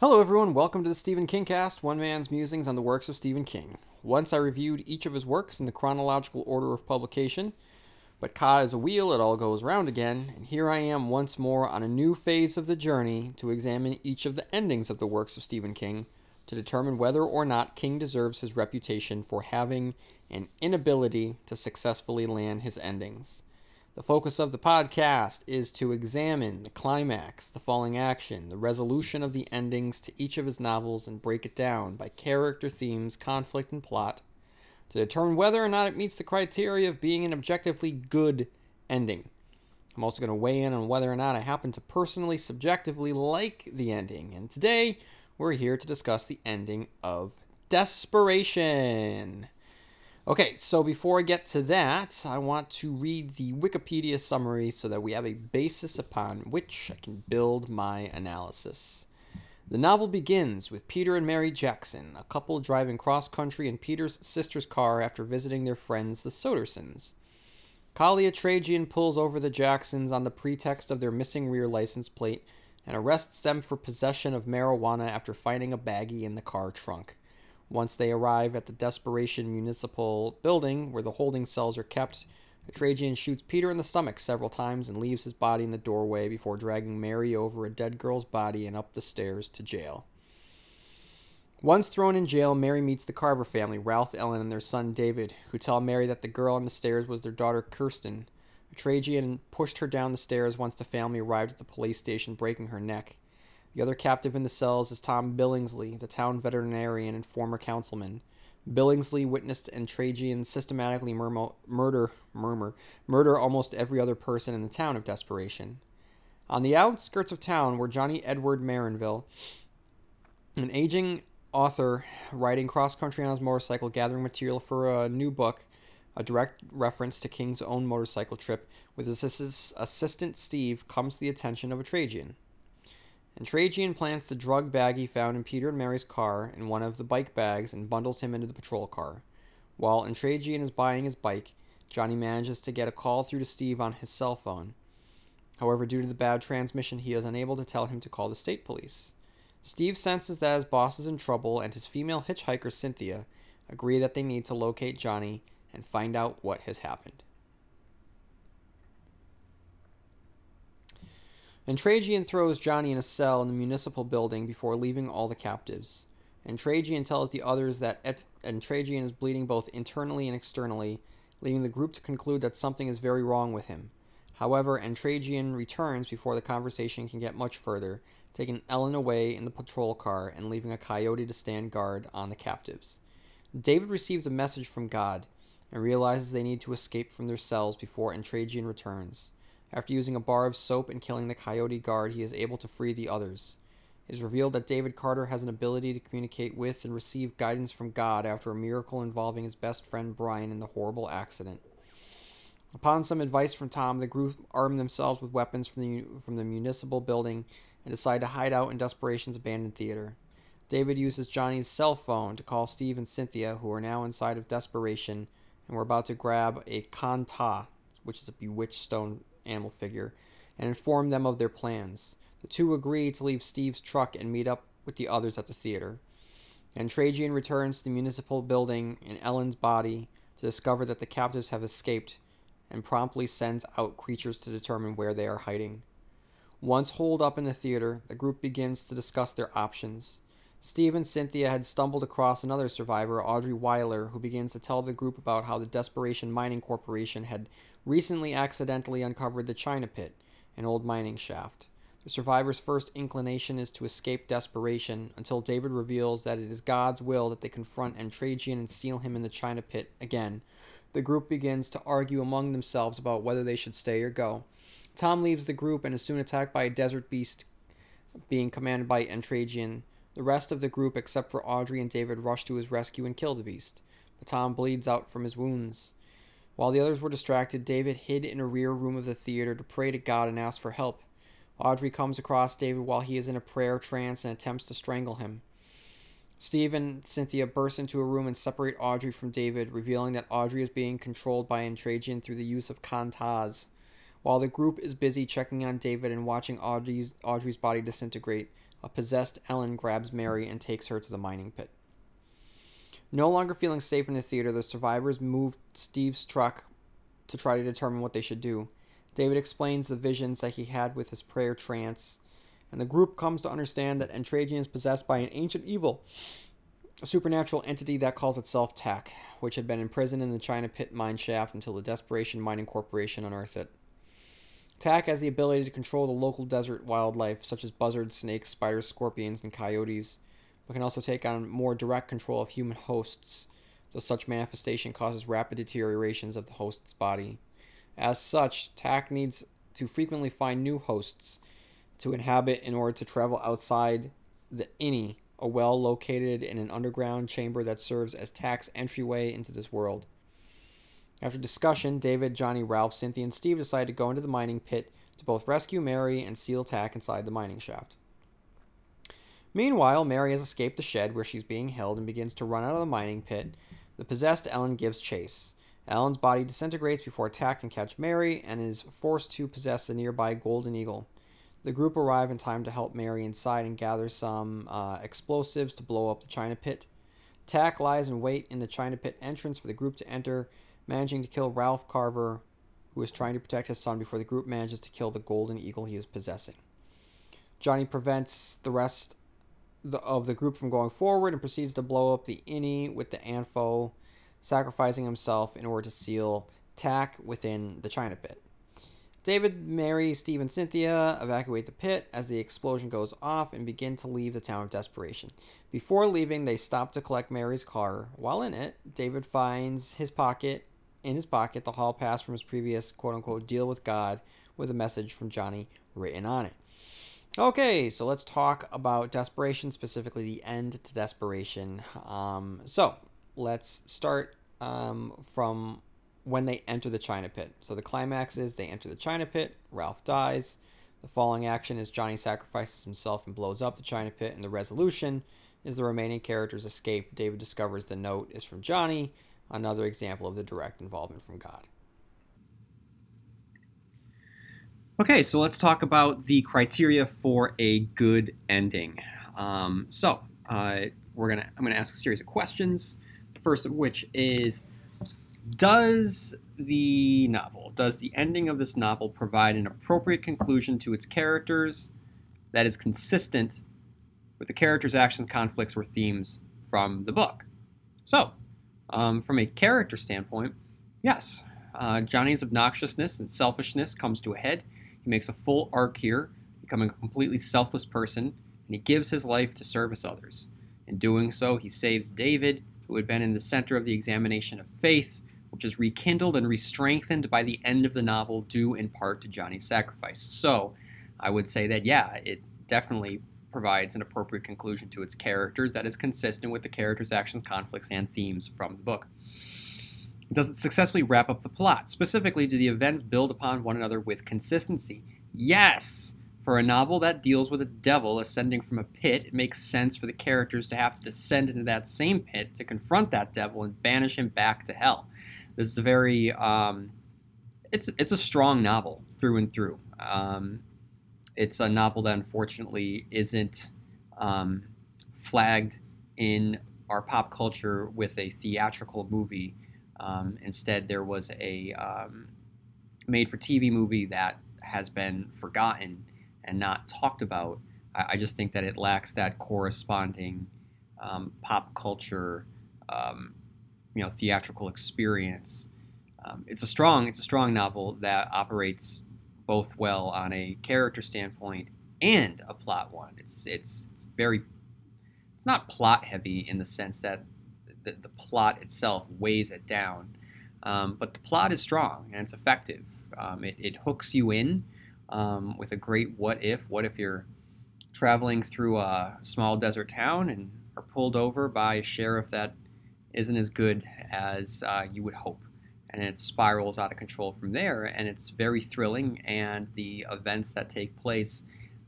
Hello, everyone. Welcome to the Stephen King Cast, one man's musings on the works of Stephen King. Once I reviewed each of his works in the chronological order of publication, but Ka is a wheel, it all goes round again, and here I am once more on a new phase of the journey to examine each of the endings of the works of Stephen King to determine whether or not King deserves his reputation for having an inability to successfully land his endings. The focus of the podcast is to examine the climax, the falling action, the resolution of the endings to each of his novels and break it down by character, themes, conflict, and plot to determine whether or not it meets the criteria of being an objectively good ending. I'm also going to weigh in on whether or not I happen to personally, subjectively like the ending. And today, we're here to discuss the ending of Desperation. Okay, so before I get to that, I want to read the Wikipedia summary so that we have a basis upon which I can build my analysis. The novel begins with Peter and Mary Jackson, a couple driving cross country in Peter's sister's car after visiting their friends, the Sodersons. Collie Entragian pulls over the Jacksons on the pretext of their missing rear license plate and arrests them for possession of marijuana after finding a baggie in the car trunk. Once they arrive at the Desperation Municipal Building, where the holding cells are kept, Trajan shoots Peter in the stomach several times and leaves his body in the doorway before dragging Mary over a dead girl's body and up the stairs to jail. Once thrown in jail, Mary meets the Carver family, Ralph, Ellen, and their son David, who tell Mary that the girl on the stairs was their daughter Kirsten. Trajan pushed her down the stairs once the family arrived at the police station, breaking her neck. The other captive in the cells is Tom Billingsley, the town veterinarian and former councilman. Billingsley witnessed and Trajan systematically murmur, murder, murmur, murder almost every other person in the town of Desperation. On the outskirts of town were Johnny Edward Marinville, an aging author riding cross country on his motorcycle, gathering material for a new book, a direct reference to King's own motorcycle trip, with his assistant Steve comes to the attention of a Trajan and Trajan plants the drug bag he found in Peter and Mary's car in one of the bike bags and bundles him into the patrol car. While Trajan is buying his bike, Johnny manages to get a call through to Steve on his cell phone. However, due to the bad transmission, he is unable to tell him to call the state police. Steve senses that his boss is in trouble, and his female hitchhiker, Cynthia, agree that they need to locate Johnny and find out what has happened. And Trajan throws Johnny in a cell in the municipal building before leaving all the captives. And Trajan tells the others that Et- Entragian is bleeding both internally and externally, leading the group to conclude that something is very wrong with him. However, Trajan returns before the conversation can get much further, taking Ellen away in the patrol car and leaving a coyote to stand guard on the captives. David receives a message from God and realizes they need to escape from their cells before Trajan returns. After using a bar of soap and killing the coyote guard, he is able to free the others. It is revealed that David Carver has an ability to communicate with and receive guidance from God after a miracle involving his best friend Brian in the horrible accident. Upon some advice from Tom, the group arm themselves with weapons from the, from the municipal building and decide to hide out in Desperation's abandoned theater. David uses Johnny's cell phone to call Steve and Cynthia, who are now inside of Desperation and were about to grab a Kanta, which is a bewitched stone animal figure, and inform them of their plans. The two agree to leave Steve's truck and meet up with the others at the theater. And Trajan returns to the municipal building in Ellen's body to discover that the captives have escaped and promptly sends out creatures to determine where they are hiding. Once holed up in the theater, the group begins to discuss their options. Steve and Cynthia had stumbled across another survivor, Audrey Wyler, who begins to tell the group about how the Desperation Mining Corporation had recently accidentally uncovered the China Pit, an old mining shaft. The survivor's first inclination is to escape desperation until David reveals that it is God's will that they confront Trajan and seal him in the China Pit again. The group begins to argue among themselves about whether they should stay or go. Tom leaves the group and is soon attacked by a desert beast being commanded by Trajan. The rest of the group, except for Audrey and David, rush to his rescue and kill the beast. But Tom bleeds out from his wounds. While the others were distracted, David hid in a rear room of the theater to pray to God and ask for help. Audrey comes across David while he is in a prayer trance and attempts to strangle him. Steve and Cynthia burst into a room and separate Audrey from David, revealing that Audrey is being controlled by Trajan through the use of kantas. While the group is busy checking on David and watching Audrey's, Audrey's body disintegrate, a possessed Ellen grabs Mary and takes her to the mining pit. No longer feeling safe in the theater, the survivors move Steve's truck to try to determine what they should do. David explains the visions that he had with his prayer trance, and the group comes to understand that Entragian is possessed by an ancient evil, a supernatural entity that calls itself Tak, which had been imprisoned in the China Pit mine shaft until the Desperation Mining Corporation unearthed it. Tak has the ability to control the local desert wildlife, such as buzzards, snakes, spiders, scorpions, and coyotes, but can also take on more direct control of human hosts, though such manifestation causes rapid deteriorations of the host's body. As such, Tak needs to frequently find new hosts to inhabit in order to travel outside the Ini, a well located in an underground chamber that serves as Tak's entryway into this world. After discussion, David, Johnny, Ralph, Cynthia, and Steve decide to go into the mining pit to both rescue Mary and seal Tak inside the mining shaft. Meanwhile, Mary has escaped the shed where she's being held and begins to run out of the mining pit. The possessed Ellen gives chase. Ellen's body disintegrates before Tak can catch Mary and is forced to possess a nearby golden eagle. The group arrive in time to help Mary inside and gather some uh, explosives to blow up the China pit. Tak lies in wait in the China pit entrance for the group to enter, managing to kill Ralph Carver, who is trying to protect his son before the group manages to kill the golden eagle he is possessing. Johnny prevents the rest of the group from going forward and proceeds to blow up the Ini with the Anfo, sacrificing himself in order to seal Tak within the China pit. David, Mary, Steve, and Cynthia evacuate the pit as the explosion goes off and begin to leave the town of Desperation. Before leaving, they stop to collect Mary's car. While in it, David finds his pocket in his pocket the hall pass from his previous quote unquote deal with God with a message from Johnny written on it. Okay, so let's talk about Desperation, specifically the end to Desperation. Um, so let's start um, from when they enter the China Pit. So the climax is they enter the China Pit, Ralph dies. The following action is Johnny sacrifices himself and blows up the China Pit, and the resolution is the remaining characters escape. David discovers the note is from Johnny, another example of the direct involvement from God. Okay, so let's talk about the criteria for a good ending. Um, so uh, we're gonna I'm gonna ask a series of questions. The first of which is does the novel, does the ending of this novel provide an appropriate conclusion to its characters that is consistent with the characters' actions, conflicts, or themes from the book? So, um, from a character standpoint, yes, uh, Johnny's obnoxiousness and selfishness comes to a head. He makes a full arc here, becoming a completely selfless person, and he gives his life to service others. In doing so, he saves David, who had been in the center of the examination of faith, which is rekindled and re-strengthened by the end of the novel, due in part to Johnny's sacrifice. So, I would say that yeah, it definitely provides an appropriate conclusion to its characters that is consistent with the characters' actions, conflicts, and themes from the book. Does it successfully wrap up the plot? Specifically, do the events build upon one another with consistency? Yes! For a novel that deals with a devil ascending from a pit, it makes sense for the characters to have to descend into that same pit to confront that devil and banish him back to hell. This is a very um, it's it's a strong novel through and through. Um, it's a novel that unfortunately isn't um, flagged in our pop culture with a theatrical movie. Um, instead, there was a um, made-for-TV movie that has been forgotten and not talked about. I, I just think that it lacks that corresponding um, pop culture you know theatrical experience. Um, it's a strong it's a strong novel that operates both well on a character standpoint and a plot one. It's it's it's very it's not plot heavy in the sense that the, the plot itself weighs it down, um, but the plot is strong and it's effective. Um, it, it hooks you in um, with a great what if. What if you're traveling through a small desert town and are pulled over by a sheriff that isn't as good as uh, you would hope. And it spirals out of control from there. And it's very thrilling. And the events that take place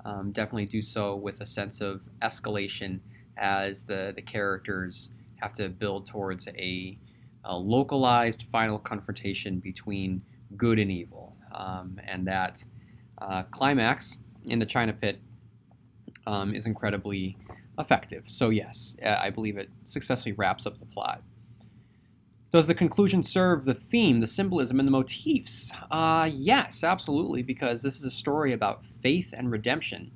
um, definitely do so with a sense of escalation as the, the characters have to build towards a, a localized final confrontation between good and evil. um, and that uh, climax in the China Pit um, is incredibly effective. So yes, uh, I believe it successfully wraps up the plot. Does the conclusion serve the theme, the symbolism, and the motifs? Uh, yes, absolutely, because this is a story about faith and redemption.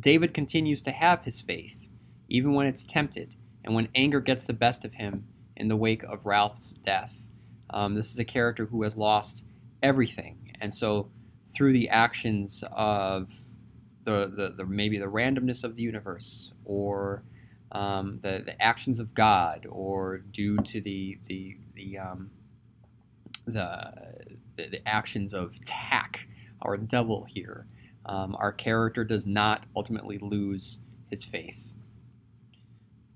David continues to have his faith, even when it's tempted, and when anger gets the best of him in the wake of Ralph's death. Um, this is a character who has lost everything, and so through the actions of the, the, the maybe the randomness of the universe, or um, the, the actions of God, or due to the the the um, the, the, the actions of Tak, our devil here, um, our character does not ultimately lose his faith.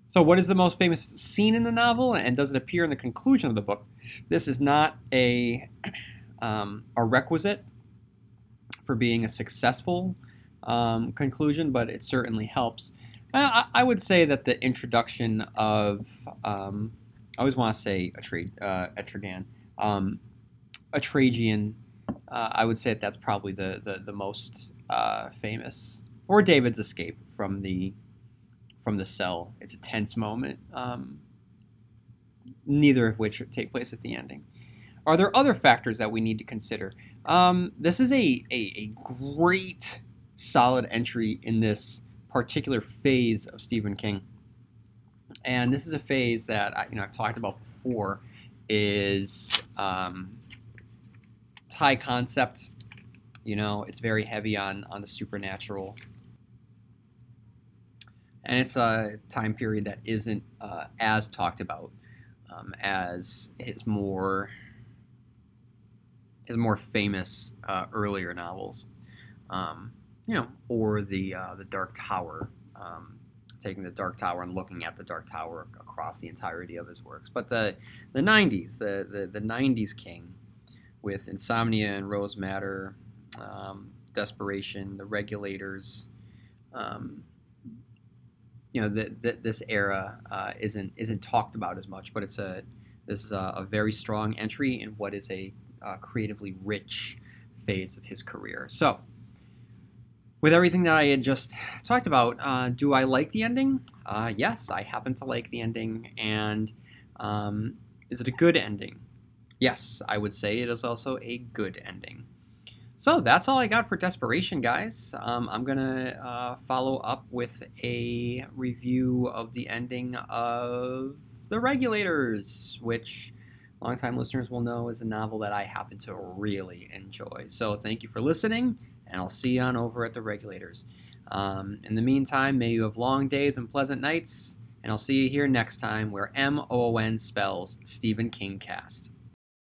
So, what is the most famous scene in the novel, and does it appear in the conclusion of the book? This is not a um, a requisite for being a successful um, conclusion, but it certainly helps. I, I, would say that the introduction of um, I always want to say Atra- uh, Etrigan, um, Atrajan. Uh, I would say that that's probably the the, the most uh, famous, or David's escape from the from the cell. It's a tense moment. Um, neither of which take place at the ending. Are there other factors that we need to consider? Um, this is a, a, a great solid entry in this particular phase of Stephen King. And this is a phase that I, you know I've talked about before is um, high concept. You know, it's very heavy on on the supernatural, and it's a time period that isn't uh, as talked about um, as his more his more famous uh, earlier novels. Um, you know, or the uh, the Dark Tower, um, taking the Dark Tower and looking at the Dark Tower across the entirety of his works. But the the '90s, the the, the '90s King, with Insomnia and Rose Madder, um, Desperation, The Regulators. Um, you know, the, this era uh, isn't isn't talked about as much, but it's a this is a, a very strong entry in what is a uh, creatively rich phase of his career. So, with everything that I had just talked about, uh, do I like the ending? Uh, yes, I happen to like the ending. And um, is it a good ending? Yes, I would say it is also a good ending. So that's all I got for Desperation, guys. Um, I'm going to uh, follow up with a review of the ending of The Regulators, which longtime listeners will know is a novel that I happen to really enjoy. So thank you for listening and I'll see you on over at the regulators. Um, in the meantime, may you have long days and pleasant nights, and I'll see you here next time where M O O N spells Stephen King cast.